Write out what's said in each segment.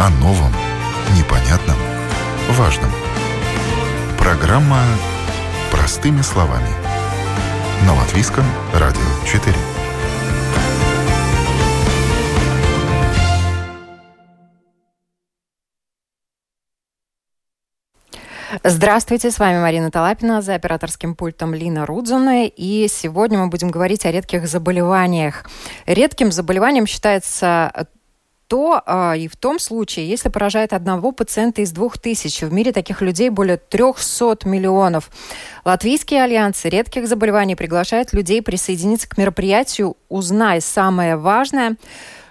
О новом, непонятном, важном. Программа «Простыми словами». На Латвийском радио 4. Здравствуйте, с вами Марина Талапина, за операторским пультом Лина Рудзуна. И сегодня мы будем говорить о редких заболеваниях. Редким заболеванием считается то э, и в том случае, если поражает одного пациента из двух тысяч. В мире таких людей более 300 миллионов. Латвийские альянсы редких заболеваний приглашают людей присоединиться к мероприятию «Узнай самое важное»,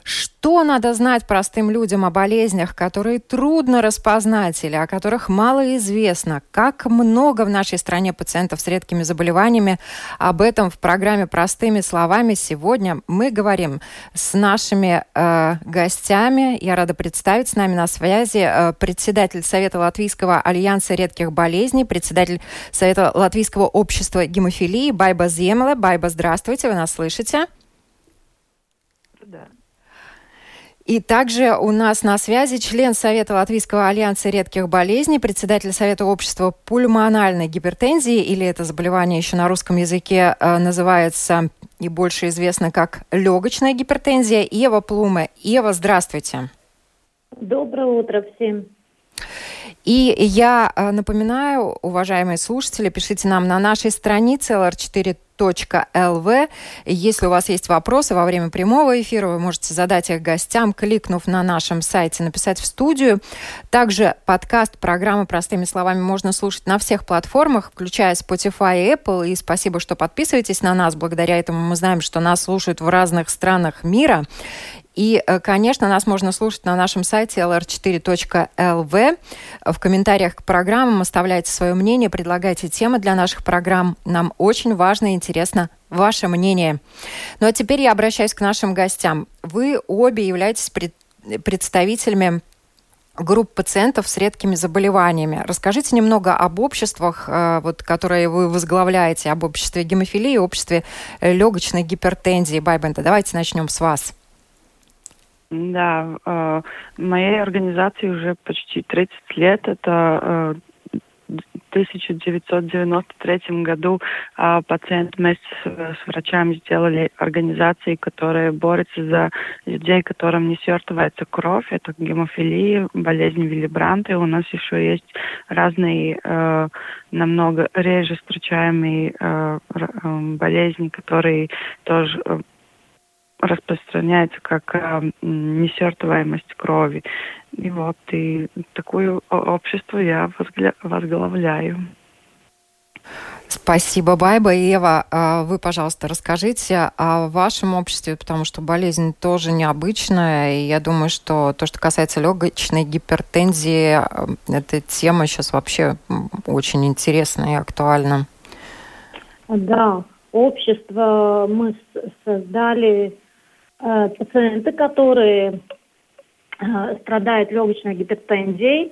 что надо знать простым людям о болезнях, которые трудно распознать или о которых мало известно? Как много в нашей стране пациентов с редкими заболеваниями? Об этом в программе «Простыми словами» сегодня мы говорим с нашими э, гостями. Я рада представить с нами на связи э, председатель Совета Латвийского альянса редких болезней, председатель Совета Латвийского общества гемофилии Байба Земле. Байба, здравствуйте, вы нас слышите? Да. И также у нас на связи член Совета Латвийского альянса редких болезней, председатель Совета общества пульмональной гипертензии, или это заболевание еще на русском языке э, называется и больше известно как легочная гипертензия, Ева Плуме. Ева, здравствуйте. Доброе утро всем. И я э, напоминаю, уважаемые слушатели, пишите нам на нашей странице lr4 lv. Если у вас есть вопросы во время прямого эфира, вы можете задать их гостям, кликнув на нашем сайте, написать в студию. Также подкаст программы «Простыми словами» можно слушать на всех платформах, включая Spotify и Apple. И спасибо, что подписываетесь на нас. Благодаря этому мы знаем, что нас слушают в разных странах мира. И, э, конечно, нас можно слушать на нашем сайте lr4.lv. В комментариях к программам оставляйте свое мнение, предлагайте темы для наших программ. Нам очень важно и интересно ваше мнение. Ну а теперь я обращаюсь к нашим гостям. Вы обе являетесь пред... представителями групп пациентов с редкими заболеваниями. Расскажите немного об обществах, э, вот, которые вы возглавляете, об обществе гемофилии, обществе э, легочной гипертензии. Байбента, давайте начнем с вас. Да, э, моей организации уже почти 30 лет. Это э, в 1993 году э, пациент вместе с, с врачами сделали организации, которые борются за людей, которым не свертывается кровь. Это гемофилия, болезнь Виллибранта. У нас еще есть разные э, намного реже встречаемые э, болезни, которые тоже распространяется как э, несертываемость крови. И вот, и такое общество я возглавляю. Спасибо, Байба. И Ева, а вы, пожалуйста, расскажите о вашем обществе, потому что болезнь тоже необычная. И я думаю, что то, что касается легочной гипертензии, э, эта тема сейчас вообще очень интересна и актуальна. Да, общество мы создали пациенты, которые э, страдают легочной гипертензией,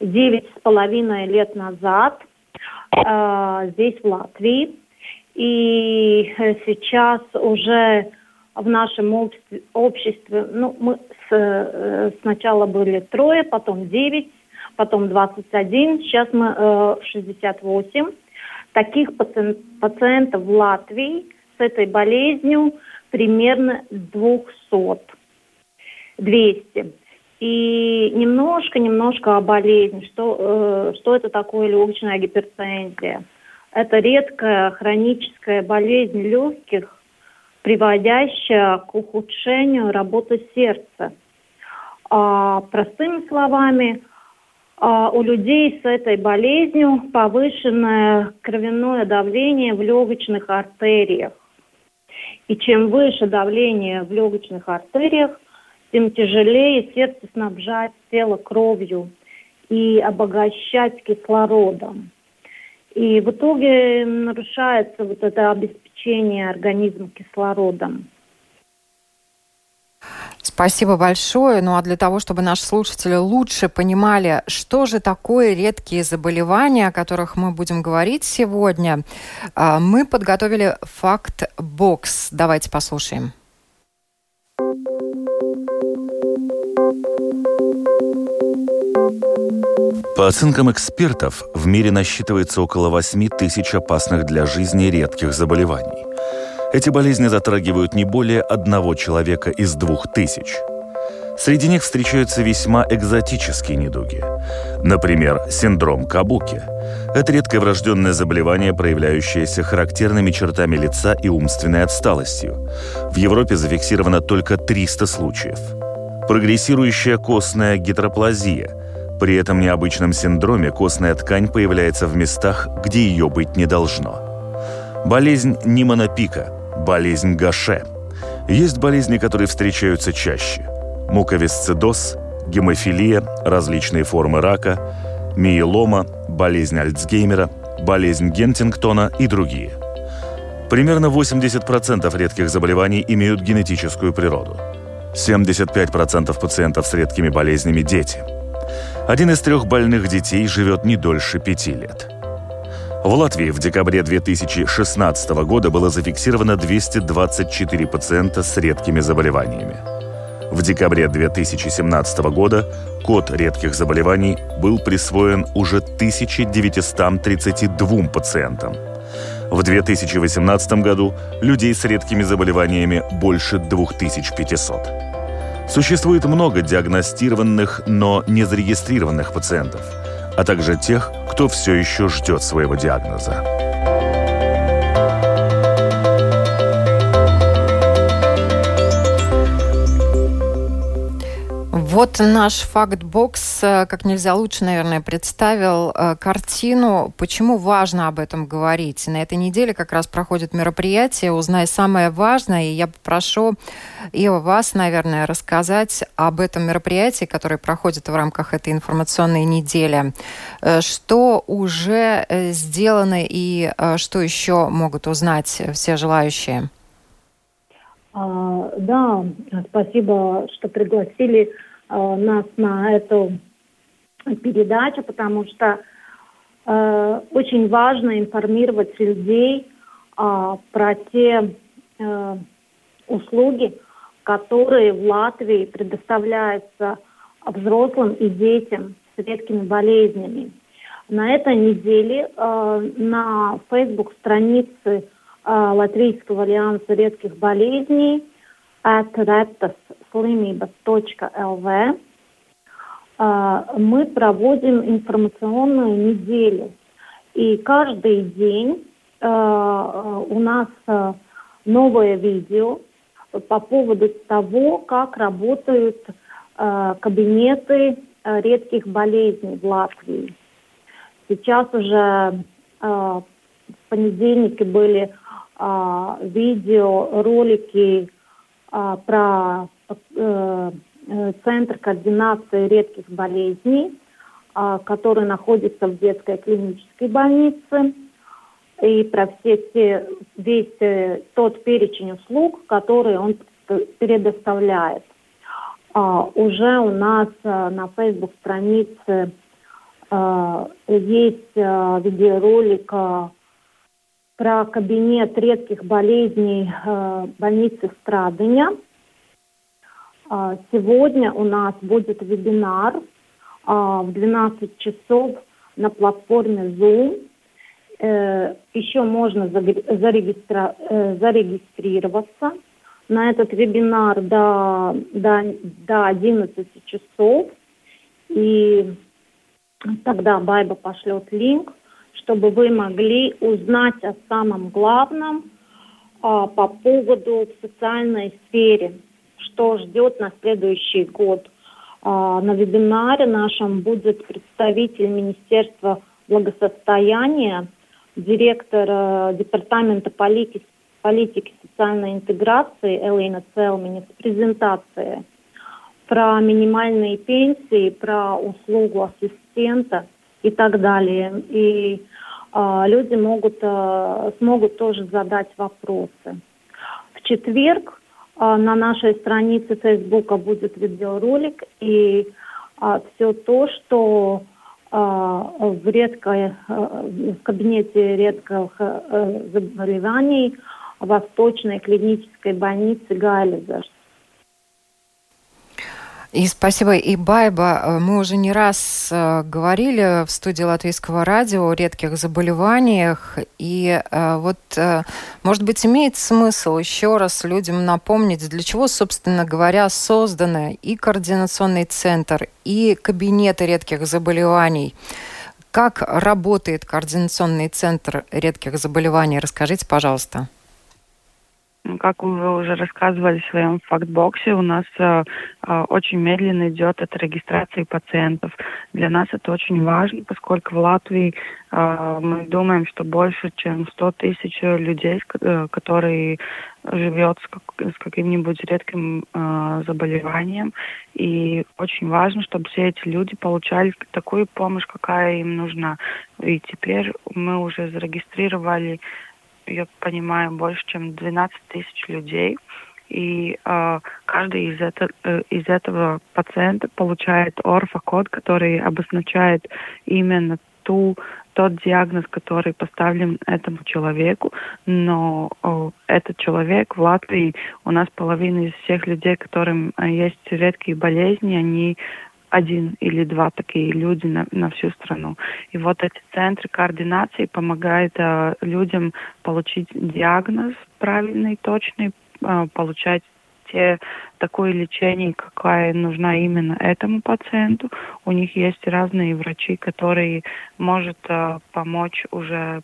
девять с половиной лет назад э, здесь, в Латвии. И сейчас уже в нашем обществе, ну, мы с, сначала были трое, потом девять, потом 21, сейчас мы э, 68. Таких пациент, пациентов в Латвии с этой болезнью примерно 200. 200. И немножко-немножко о болезни. Что, э, что это такое легочная гипертензия? Это редкая хроническая болезнь легких, приводящая к ухудшению работы сердца. А, простыми словами, а, у людей с этой болезнью повышенное кровяное давление в легочных артериях. И чем выше давление в легочных артериях, тем тяжелее сердце снабжать тело кровью и обогащать кислородом. И в итоге нарушается вот это обеспечение организма кислородом. Спасибо большое. Ну а для того, чтобы наши слушатели лучше понимали, что же такое редкие заболевания, о которых мы будем говорить сегодня, а, мы подготовили факт-бокс. Давайте послушаем. По оценкам экспертов, в мире насчитывается около 8 тысяч опасных для жизни редких заболеваний. Эти болезни затрагивают не более одного человека из двух тысяч. Среди них встречаются весьма экзотические недуги. Например, синдром Кабуки. Это редкое врожденное заболевание, проявляющееся характерными чертами лица и умственной отсталостью. В Европе зафиксировано только 300 случаев. Прогрессирующая костная гидроплазия – при этом необычном синдроме костная ткань появляется в местах, где ее быть не должно. Болезнь Ниманопика, болезнь Гаше. Есть болезни, которые встречаются чаще. Муковисцидоз, гемофилия, различные формы рака, миелома, болезнь Альцгеймера, болезнь Гентингтона и другие. Примерно 80% редких заболеваний имеют генетическую природу. 75% пациентов с редкими болезнями – дети – один из трех больных детей живет не дольше пяти лет. В Латвии в декабре 2016 года было зафиксировано 224 пациента с редкими заболеваниями. В декабре 2017 года код редких заболеваний был присвоен уже 1932 пациентам. В 2018 году людей с редкими заболеваниями больше 2500. Существует много диагностированных, но не зарегистрированных пациентов, а также тех, кто все еще ждет своего диагноза. Вот наш фактбокс э, как нельзя лучше, наверное, представил э, картину, почему важно об этом говорить. На этой неделе как раз проходит мероприятие «Узнай самое важное», и я попрошу и вас, наверное, рассказать об этом мероприятии, которое проходит в рамках этой информационной недели. Э, что уже сделано и что еще могут узнать все желающие? А, да, спасибо, что пригласили нас на эту передачу, потому что э, очень важно информировать людей э, про те э, услуги, которые в Латвии предоставляются взрослым и детям с редкими болезнями. На этой неделе э, на Facebook странице э, Латвийского альянса редких болезней atretas slimības.lv мы проводим информационную неделю. И каждый день у нас новое видео по поводу того, как работают кабинеты редких болезней в Латвии. Сейчас уже в понедельнике были видео, ролики про Центр координации редких болезней, а, который находится в детской клинической больнице, и про все те, весь э, тот перечень услуг, которые он предоставляет. А, уже у нас на Facebook странице есть видеоролик про кабинет редких болезней больницы Страдания – сегодня у нас будет вебинар а, в 12 часов на платформе Zoom. Э, еще можно э, зарегистрироваться на этот вебинар до, до, до 11 часов. И тогда Байба пошлет линк, чтобы вы могли узнать о самом главном а, по поводу в социальной сфере – что ждет на следующий год. А, на вебинаре нашем будет представитель Министерства благосостояния, директор э, Департамента политики, политики социальной интеграции Элина Целмини с презентацией про минимальные пенсии, про услугу ассистента и так далее. И э, люди могут, э, смогут тоже задать вопросы. В четверг на нашей странице Фейсбука будет видеоролик, и а, все то, что а, в, редкой, а, в кабинете редких а, заболеваний Восточной клинической больницы Гайлизерс. И спасибо. И Байба, э, мы уже не раз э, говорили в студии Латвийского радио о редких заболеваниях. И э, вот, может быть, имеет смысл еще раз людям напомнить, для чего, собственно говоря, созданы и координационный центр, и кабинеты редких заболеваний. Как работает координационный центр редких заболеваний? Расскажите, пожалуйста. Как вы уже рассказывали в своем фактбоксе, у нас э, э, очень медленно идет эта регистрация пациентов. Для нас это очень важно, поскольку в Латвии э, мы думаем, что больше, чем 100 тысяч людей, э, которые живет с, как, с каким-нибудь редким э, заболеванием. И очень важно, чтобы все эти люди получали такую помощь, какая им нужна. И теперь мы уже зарегистрировали я понимаю, больше, чем 12 тысяч людей. И э, каждый из, это, э, из этого пациента получает орфокод, который обозначает именно ту, тот диагноз, который поставлен этому человеку. Но э, этот человек в Латвии, у нас половина из всех людей, которым э, есть редкие болезни, они один или два такие люди на, на всю страну. И вот эти центры координации помогают э, людям получить диагноз правильный, точный, э, получать те такое лечение, какое нужна именно этому пациенту. У них есть разные врачи, которые могут э, помочь уже,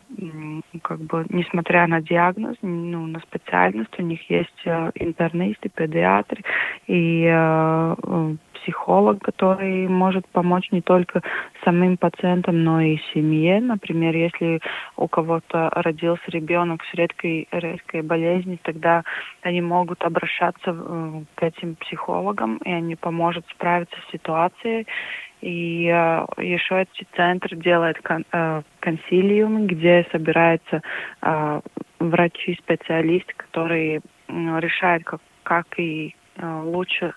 как бы, несмотря на диагноз, ну, на специальность, у них есть э, интернисты, педиатры и э, э психолог, который может помочь не только самим пациентам, но и семье. Например, если у кого-то родился ребенок с редкой, редкой болезнью, тогда они могут обращаться к этим психологам, и они помогут справиться с ситуацией. И э, еще эти центры делают кон, э, консилиумы, где собираются э, врачи-специалисты, которые э, решают, как, как и э, лучше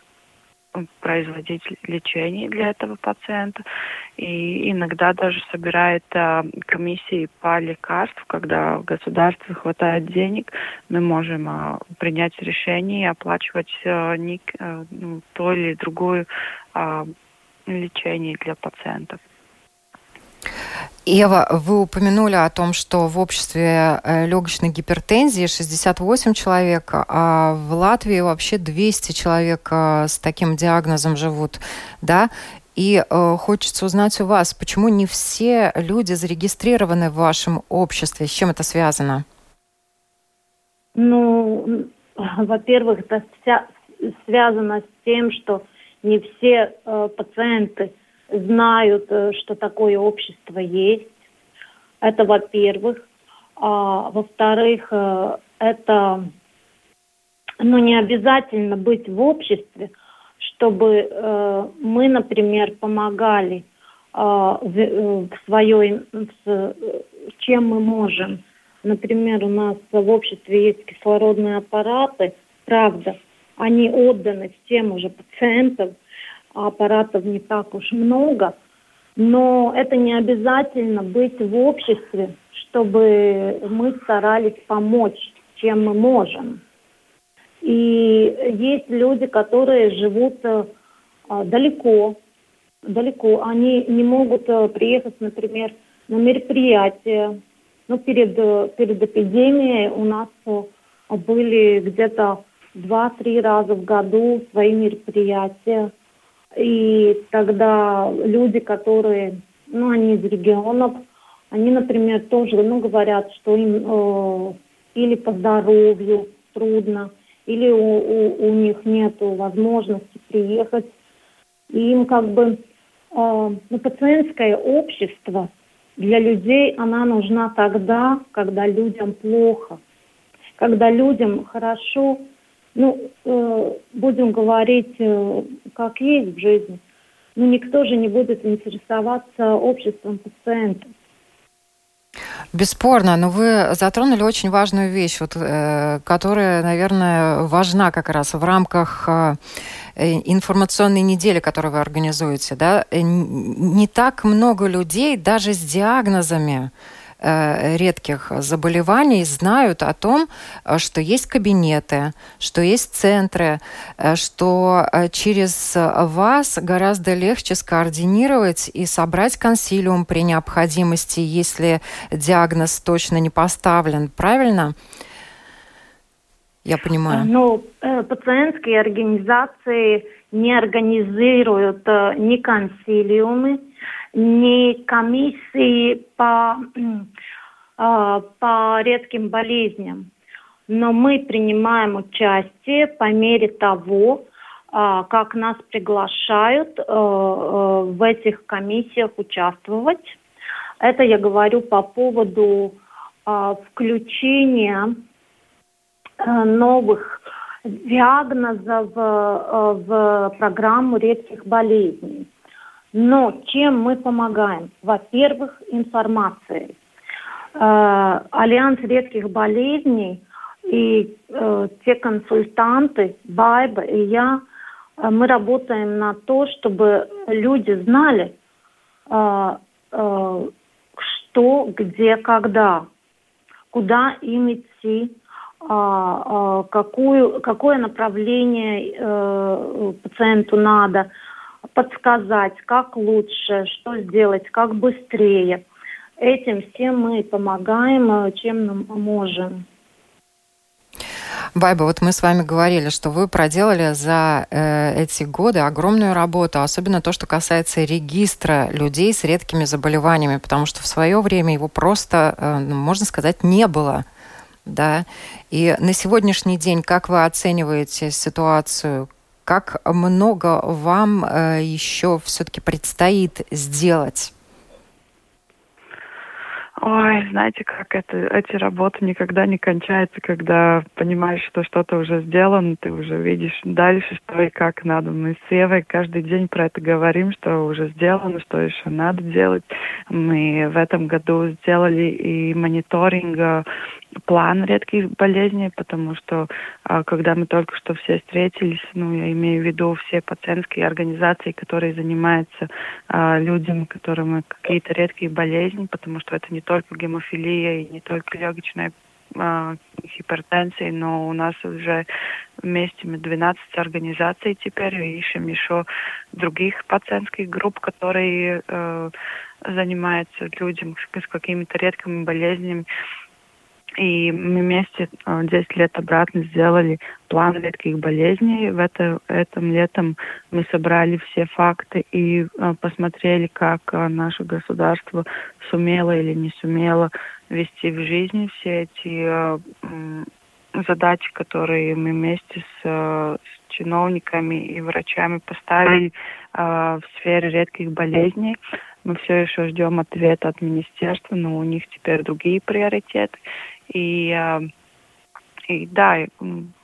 производить лечение для этого пациента. И иногда даже собирает а, комиссии по лекарству, когда в государстве хватает денег, мы можем а, принять решение и оплачивать а, ник, а, ну, то или другое а, лечение для пациентов. Ева, вы упомянули о том, что в обществе э, легочной гипертензии 68 человек, а в Латвии вообще 200 человек э, с таким диагнозом живут, да? И э, хочется узнать у вас, почему не все люди зарегистрированы в вашем обществе, с чем это связано? Ну, во-первых, это вся, связано с тем, что не все э, пациенты знают, э, что такое общество есть. Это во-первых. А, во-вторых, э, это ну, не обязательно быть в обществе, чтобы э, мы, например, помогали э, в, в своей, в, чем мы можем. Например, у нас в обществе есть кислородные аппараты, правда, они отданы всем уже пациентам, аппаратов не так уж много, но это не обязательно быть в обществе, чтобы мы старались помочь, чем мы можем. И есть люди, которые живут а, далеко, далеко. Они не могут а, приехать, например, на мероприятие. Ну, перед, перед эпидемией у нас а, были где-то два-три раза в году свои мероприятия. И тогда люди, которые, ну, они из регионов, они, например, тоже, ну, говорят, что им э, или по здоровью трудно, или у, у, у них нет возможности приехать. И им как бы э, ну, пациентское общество для людей, она нужна тогда, когда людям плохо, когда людям хорошо, ну, э, будем говорить, э, как есть в жизни. Но никто же не будет интересоваться обществом пациентов. Бесспорно, но вы затронули очень важную вещь, вот, э, которая, наверное, важна как раз в рамках э, информационной недели, которую вы организуете. Да? Э, не так много людей даже с диагнозами э, редких заболеваний знают о том, э, что есть кабинеты, что есть центры, э, что через вас гораздо легче скоординировать и собрать консилиум при необходимости, если диагноз точно не поставлен. Правильно? Я понимаю. Ну, пациентские организации не организируют ни консилиумы, ни комиссии по, а, по редким болезням. Но мы принимаем участие по мере того, а, как нас приглашают а, в этих комиссиях участвовать. Это я говорю по поводу включения новых диагнозов в программу редких болезней. Но чем мы помогаем? Во-первых, информацией. Э, Альянс редких болезней и э, те консультанты, Байба и я, э, мы работаем на то, чтобы люди знали, что, где, когда, куда им идти, э, какую, какое направление пациенту надо – подсказать, как лучше, что сделать, как быстрее. Этим всем мы помогаем, э, чем можем. Вайба, вот мы с вами говорили, что вы проделали за э, эти годы огромную работу, особенно то, что касается регистра людей с редкими заболеваниями, потому что в свое время его просто, э, ну, можно сказать, не было. Да? И на сегодняшний день как вы оцениваете ситуацию? Как много вам э, еще все-таки предстоит сделать? Ой, знаете, как это, эти работы никогда не кончаются, когда понимаешь, что что-то уже сделано, ты уже видишь дальше, что и как надо. Мы с Евой каждый день про это говорим, что уже сделано, что еще надо делать. Мы в этом году сделали и мониторинг план редких болезней, потому что а, когда мы только что все встретились, ну, я имею в виду все пациентские организации, которые занимаются а, людям, которым какие-то редкие болезни, потому что это не только гемофилия и не только легочная а, гипертензии, но у нас уже вместе мы 12 организаций теперь, и ищем еще других пациентских групп, которые э, занимаются людям с какими-то редкими болезнями. И мы вместе 10 а, лет обратно сделали план редких болезней. В это, этом летом мы собрали все факты и а, посмотрели, как а, наше государство сумело или не сумело вести в жизни все эти задачи, которые мы вместе с, с чиновниками и врачами поставили в сфере редких болезней. Мы все еще ждем ответа от министерства, но у них теперь другие приоритеты. И, а, и да,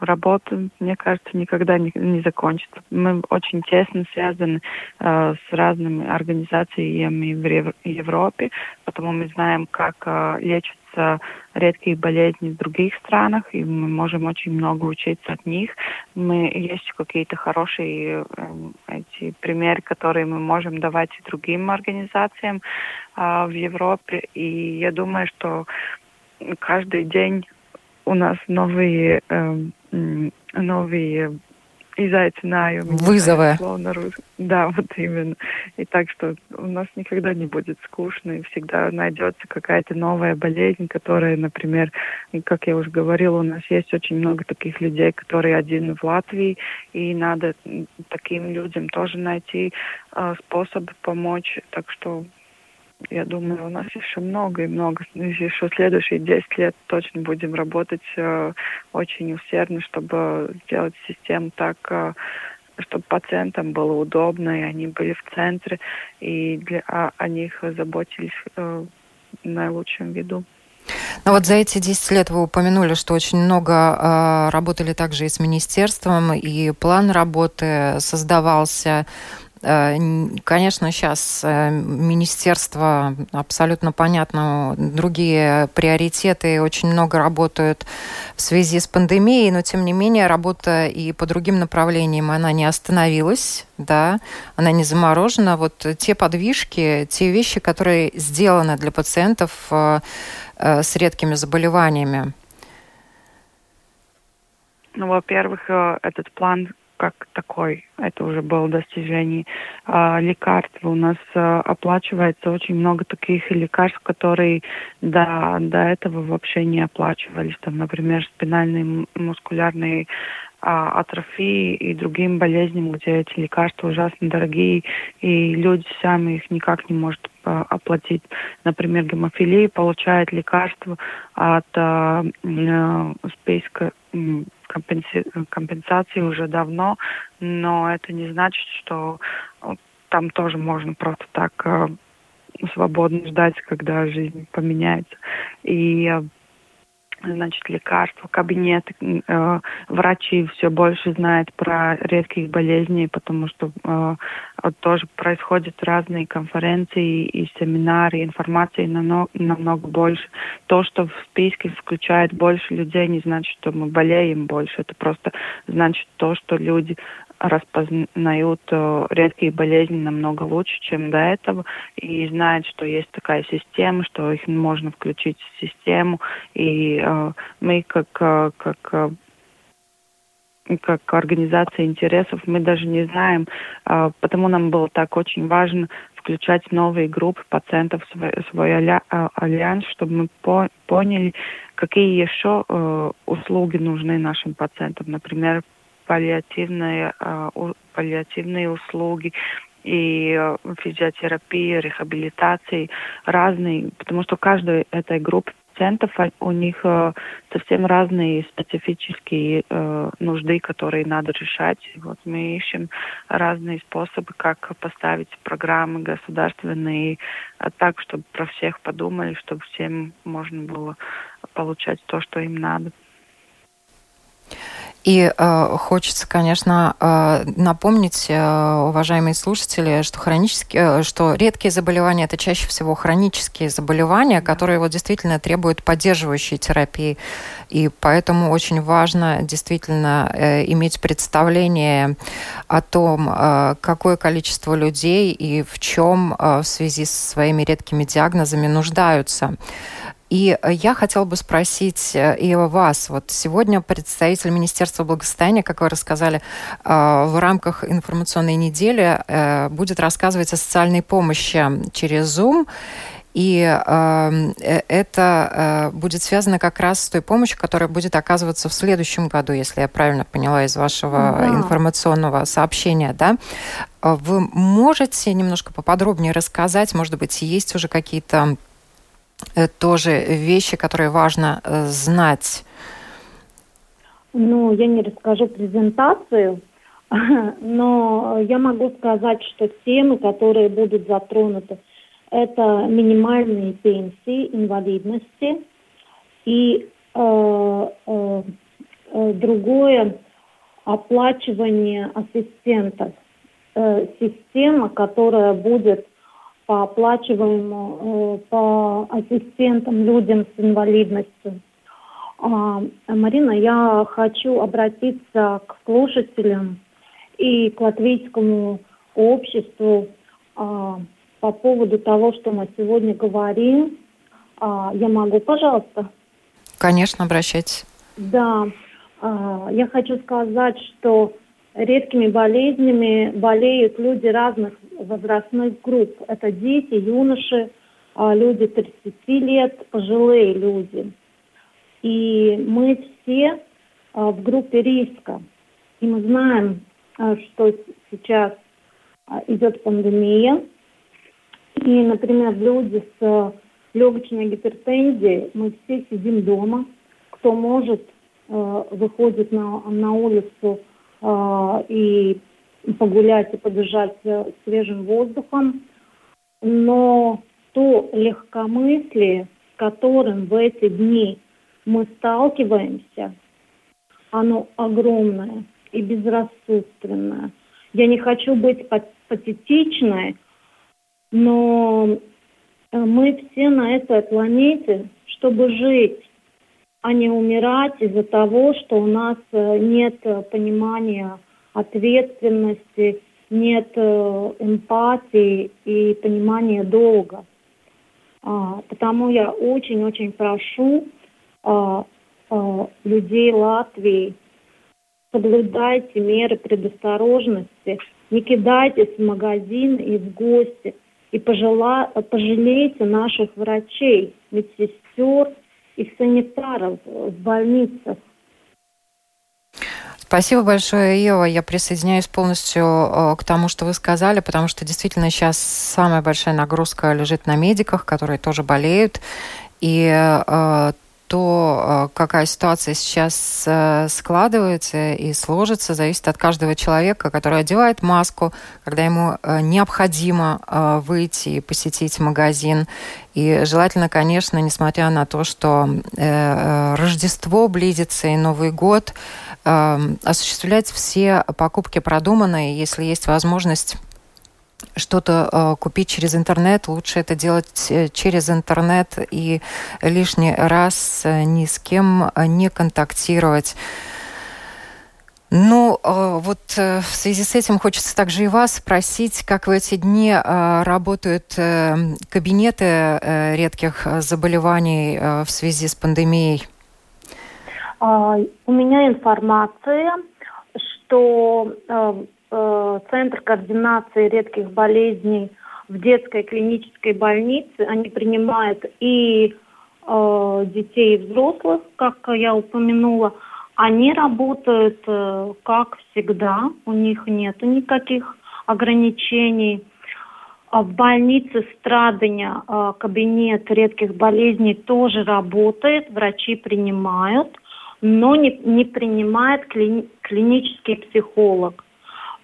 работа, мне кажется, никогда не, не закончится. Мы очень тесно связаны э, с разными организациями в Европе, потому мы знаем, как э, лечатся редкие болезни в других странах, и мы можем очень много учиться от них. Мы есть какие-то хорошие э, эти примеры, которые мы можем давать и другим организациям э, в Европе. И я думаю, что каждый день у нас новые, э, новые изайцинājumi. Вызовы. Да, вот именно. И так что у нас никогда не будет скучно, и всегда найдется какая-то новая болезнь, которая, например, как я уже говорила, у нас есть очень много таких людей, которые один в Латвии, и надо таким людям тоже найти э, способ помочь. Так что я думаю, у нас еще много и много. Еще следующие 10 лет точно будем работать э, очень усердно, чтобы сделать систему так, э, чтобы пациентам было удобно, и они были в центре, и для, а, о них заботились э, в наилучшем виду. Ну вот за эти 10 лет вы упомянули, что очень много э, работали также и с министерством, и план работы создавался конечно, сейчас э, министерство абсолютно понятно, другие приоритеты, очень много работают в связи с пандемией, но тем не менее работа и по другим направлениям, она не остановилась, да, она не заморожена. Вот те подвижки, те вещи, которые сделаны для пациентов с редкими заболеваниями, ну, во-первых, э, этот план как такой, это уже было достижение. А, лекарства у нас а, оплачивается очень много таких лекарств, которые до, до этого вообще не оплачивались. Там, например, спинальные мускулярные а, атрофии и другим болезням, где эти лекарства ужасно дорогие, и люди сами их никак не могут оплатить. Например, гемофилия получает лекарства от а, списка компенсации уже давно, но это не значит, что там тоже можно просто так э, свободно ждать, когда жизнь поменяется. И э, значит, лекарства, кабинеты, э, врачи все больше знают про редких болезней, потому что э, тоже происходят разные конференции и семинары, информации намного, намного больше. То, что в списке включает больше людей, не значит, что мы болеем больше. Это просто значит то, что люди распознают э, редкие болезни намного лучше, чем до этого, и знают, что есть такая система, что их можно включить в систему, и э, мы как, э, как как организация интересов, мы даже не знаем, потому нам было так очень важно включать новые группы пациентов в свой, свой альянс, чтобы мы по, поняли, какие еще э, услуги нужны нашим пациентам. Например, паллиативные, а, паллиативные услуги и а, физиотерапия, реабилитации разные, потому что каждой этой группы пациентов а, у них совсем разные специфические нужды, которые надо решать. Вот мы ищем разные способы, как поставить программы государственные так, чтобы про всех подумали, чтобы всем можно было получать то, что им надо. И э, хочется, конечно, э, напомнить, э, уважаемые слушатели, что хронические, э, что редкие заболевания это чаще всего хронические заболевания, которые вот действительно требуют поддерживающей терапии. И поэтому очень важно действительно э, иметь представление о том, э, какое количество людей и в чем э, в связи со своими редкими диагнозами нуждаются. И э, я хотела бы спросить э, и вас. Вот сегодня представитель Министерства благосостояния, как вы рассказали, э, в рамках информационной недели будет рассказывать о социальной помощи через Zoom. И э, это э, будет связано как раз с той помощью, которая будет оказываться в следующем году, если я правильно поняла из вашего да. информационного сообщения, да? Вы можете немножко поподробнее рассказать, может быть, есть уже какие-то тоже вещи, которые важно э, знать? Ну, я не расскажу презентацию, но я могу сказать, что темы, которые будут затронуты, это минимальные пенсии, инвалидности и э, э, э другое оплачивание ассистентов. Э, система, которая будет по оплачиваемому, э, по ассистентам, людям с инвалидностью. А, Марина, я хочу обратиться к слушателям и к латвийскому обществу а, по поводу того, что мы сегодня говорим. А, я могу, пожалуйста? Конечно, обращайтесь. Да, я хочу сказать, что редкими болезнями болеют люди разных возрастных групп. Это дети, юноши, а, люди 30 лет, пожилые люди. И мы все а, в группе риска. И мы знаем, а, что сейчас идет пандемия. И, например, люди с легочной гипертензией, мы все сидим дома. Кто может, выходит на, на улицу и погулять и подышать свежим воздухом, но то легкомыслие, с которым в эти дни мы сталкиваемся, оно огромное и безрассудственное. я не хочу быть патетичной, но э, мы все на этой планете, чтобы жить, а не умирать из-за того, что у нас э, нет э, понимания ответственности, нет эмпатии и понимания долга. А, потому я очень-очень прошу а, а, людей Латвии, соблюдайте меры предосторожности, не кидайтесь в магазин и в гости, и пожела, пожалейте наших врачей, медсестер и санитаров в больницах. Спасибо большое, Ева. Я присоединяюсь полностью э, к тому, что вы сказали, потому что действительно сейчас самая большая нагрузка лежит на медиках, которые тоже болеют. И э, то, э, какая ситуация сейчас э, складывается и сложится, зависит от каждого человека, который одевает маску, когда ему э, необходимо выйти и посетить магазин. И желательно, конечно, несмотря на то, что Рождество близится и Новый год, осуществлять все покупки продуманные, если есть возможность что-то э, купить через интернет, лучше это делать э, через интернет и лишний раз э, ни с кем не контактировать. Ну, вот в связи с этим хочется также и вас спросить, как в эти дни работают кабинеты редких заболеваний в связи с пандемией? А, у меня информация, что Э, Центр координации редких болезней в детской клинической больнице. Они принимают и э, детей и взрослых, как я упомянула. Они работают э, как всегда, у них нет никаких ограничений. А в больнице Страдания э, кабинет редких болезней тоже работает, врачи принимают, но не, не принимает кли, клинический психолог.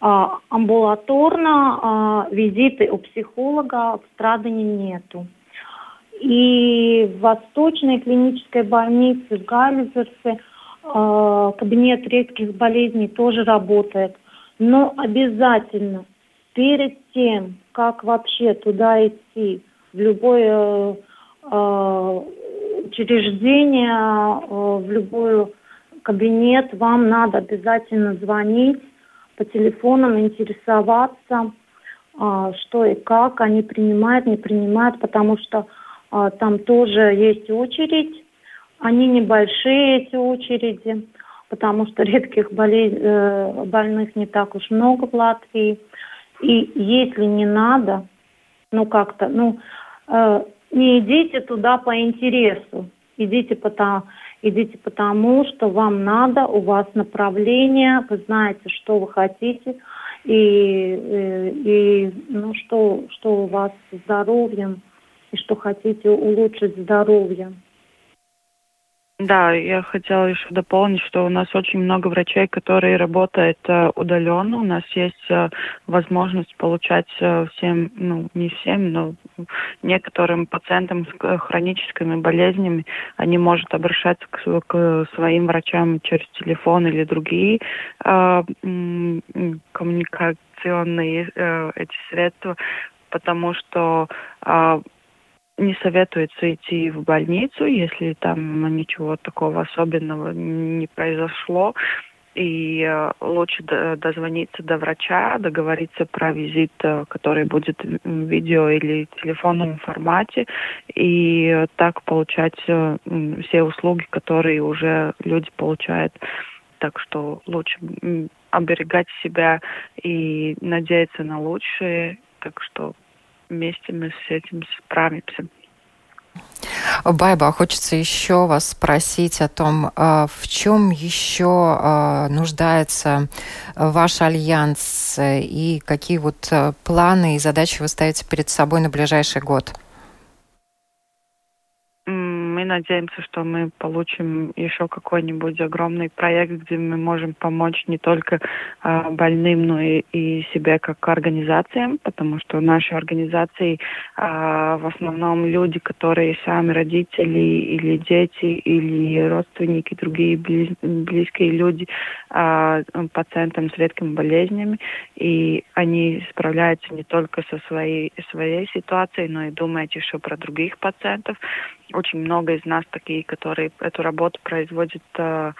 А, амбулаторно а, визиты у психолога в Страдане нету. И в Восточной клинической больнице в Галлизерсе а, кабинет редких болезней тоже работает. Но обязательно перед тем, как вообще туда идти, в любое э, учреждение, э, в любой кабинет, вам надо обязательно звонить по телефонам интересоваться, а, что и как они принимают, не принимают, потому что а, там тоже есть очередь. Они небольшие, эти очереди, потому что редких болей, э, больных не так уж много в Латвии. И если не надо, ну как-то, ну, э, не идите туда по интересу, идите потому, идите потому, что вам надо, у вас направление, вы знаете, что вы хотите, и, и, э, и ну, что, что у вас здоровьем, и что хотите улучшить здоровье. Да, я хотела еще дополнить, что у нас очень много врачей, которые работают э, удаленно. У нас есть э, возможность получать э, всем, ну не всем, но некоторым пациентам с хроническими болезнями, они могут обращаться к, к своим врачам через телефон или другие э, коммуникационные э, эти средства, потому что э, не советуется идти в больницу, если там ничего такого особенного не произошло. И э, лучше дозвониться до врача, договориться про визит, э, который будет в видео или телефонном формате, и так получать э, все услуги, которые уже люди получают. Так что лучше оберегать себя и надеяться на лучшее. Так что вместе мы с этим справимся. Байба, хочется еще вас спросить о том, а, в чем еще а, нуждается ваш альянс и какие вот а, планы и задачи вы ставите перед собой на ближайший год? Надеемся, что мы получим еще какой-нибудь огромный проект, где мы можем помочь не только э, больным, но и, и себе как организациям, потому что наши организации э, в основном люди, которые сами родители или дети или родственники, другие близ, близкие люди э, пациентам с редкими болезнями, и они справляются не только со своей, своей ситуацией, но и думают еще про других пациентов. Очень много из нас такие, которые эту работу производят э,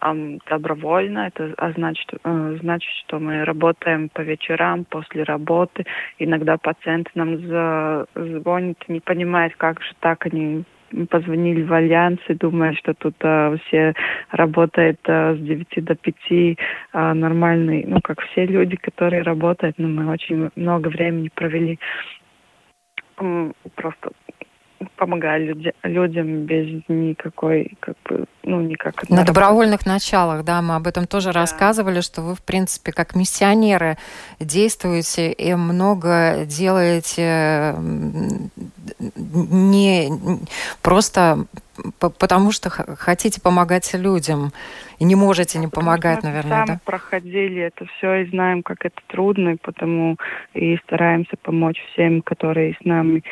э, добровольно. Это а значит, э, значит, что мы работаем по вечерам, после работы. Иногда пациенты нам звонят, не понимают, как же так они позвонили в Альянс и думают, что тут а, все работают а, с 9 до 5 а, нормальный, ну, как все люди, которые работают, но мы очень много времени провели просто помогая люди, людям без никакой, как бы, ну, никак... На добровольных началах, да, мы об этом тоже да. рассказывали, что вы, в принципе, как миссионеры действуете и много делаете не просто потому что хотите помогать людям и не можете не помогать, мы наверное, сами да? проходили это все и знаем, как это трудно, и потому и стараемся помочь всем, которые с нами,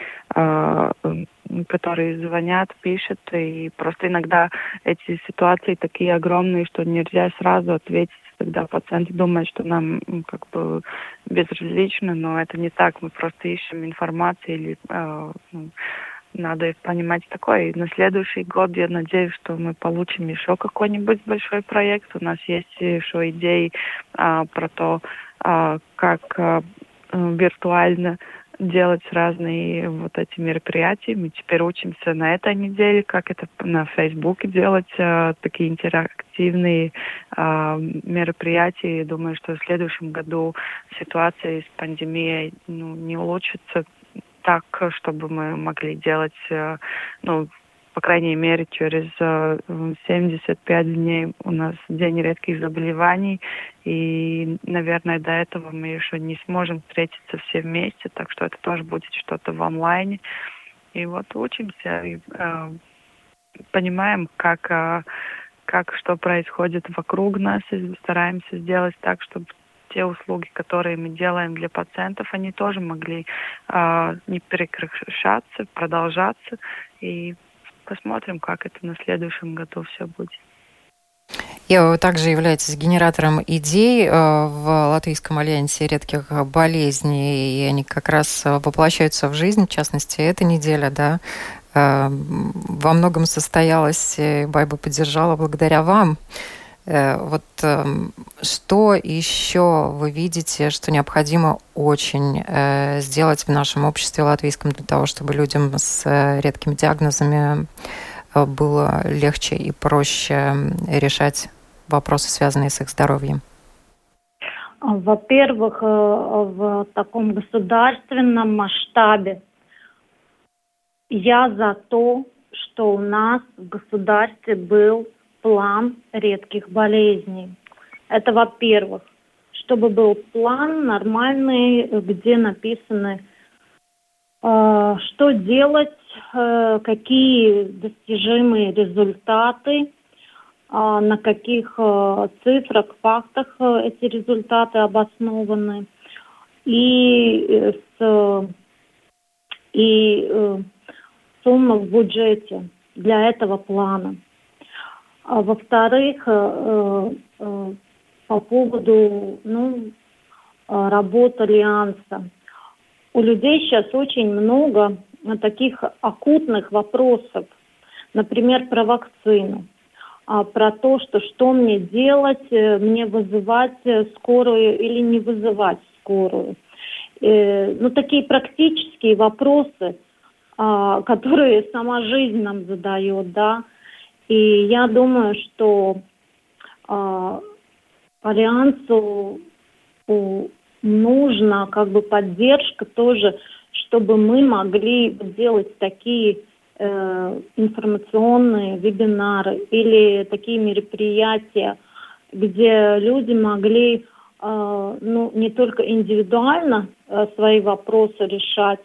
которые звонят, пишут, и просто иногда эти ситуации такие огромные, что нельзя сразу ответить тогда пациент думает, что нам как бы безразлично, но это не так. Мы просто ищем информацию или э, надо понимать такое. И на следующий год я надеюсь, что мы получим еще какой-нибудь большой проект. У нас есть еще идеи а, про то, а, как а, виртуально делать разные вот эти мероприятия. Мы теперь учимся на этой неделе, как это на Фейсбуке делать э, такие интерактивные э, мероприятия. думаю, что в следующем году ситуация с пандемией ну, не улучшится так, чтобы мы могли делать, э, ну, по крайней мере, через 75 дней у нас день редких заболеваний, и, наверное, до этого мы еще не сможем встретиться все вместе, так что это тоже будет что-то в онлайне. И вот учимся и э, понимаем, как, э, как что происходит вокруг нас, и стараемся сделать так, чтобы те услуги, которые мы делаем для пациентов, они тоже могли э, не прекращаться, продолжаться. И посмотрим, как это на следующем году все будет. И вы также являетесь генератором идей э, в Латвийском альянсе редких болезней, и они как раз воплощаются в жизнь, в частности, эта неделя, да, э, во многом состоялась, Байба поддержала благодаря вам. Э, вот эм, что еще вы видите, что необходимо очень э, сделать в нашем обществе латвийском для того, чтобы людям с э, редкими диагнозами было легче и проще решать вопросы, связанные с их здоровьем? Во-первых, в таком государственном масштабе я за то, что у нас в государстве был план редких болезней. Это во-первых, чтобы был план нормальный, где написаны, э, что делать, э, какие достижимые результаты, э, на каких э, цифрах, фактах э, эти результаты обоснованы. И, э, с, и э, сумма в бюджете для этого плана. А во-вторых, э, э, по поводу ну, э, работы Альянса. У людей сейчас очень много таких акутных вопросов. Например, про вакцину. А про то, что что мне делать, мне вызывать скорую или не вызывать скорую. Ну, такие практические вопросы, а, которые сама жизнь нам задает, да, и я думаю, что э, Альянсу нужна как бы поддержка тоже, чтобы мы могли делать такие э, информационные вебинары или такие мероприятия, где люди могли э, ну, не только индивидуально э, свои вопросы решать,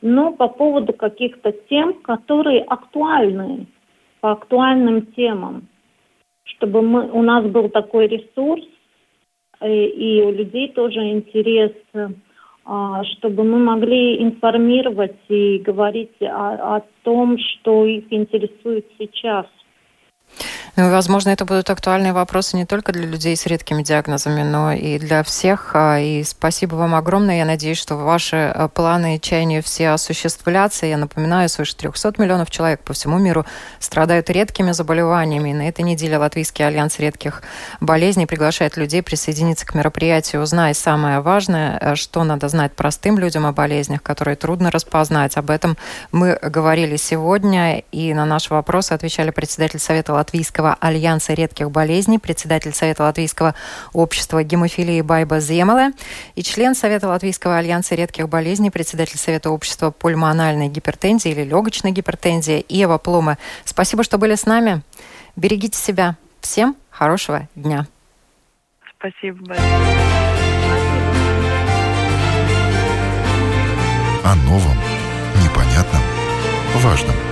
но по поводу каких-то тем, которые актуальны, по актуальным темам, чтобы мы, у нас был такой ресурс, и, э, и у людей тоже интерес, а, чтобы мы могли информировать и говорить о, о том, что их интересует сейчас – ну, возможно, это будут актуальные вопросы не только для людей с редкими диагнозами, но и для всех. А, и спасибо вам огромное. Я надеюсь, что ваши а, планы и чаяния все осуществлятся. Я напоминаю, свыше 300 миллионов человек по всему миру страдают редкими заболеваниями. И на этой неделе Латвийский альянс редких болезней приглашает людей присоединиться к мероприятию «Узнай самое важное», а, что надо знать простым людям о болезнях, которые трудно распознать. Об этом мы говорили сегодня, и на наши вопросы отвечали председатель Совета Латвийского Латвийского альянса редких болезней, председатель Совета Латвийского общества гемофилии Байба Земеле и член Совета Латвийского альянса редких болезней, председатель Совета общества пульмональной гипертензии или легочной гипертензии Ева Плума. Спасибо, что были с нами. Берегите себя. Всем хорошего дня. Спасибо большое. О новом, непонятном, важном –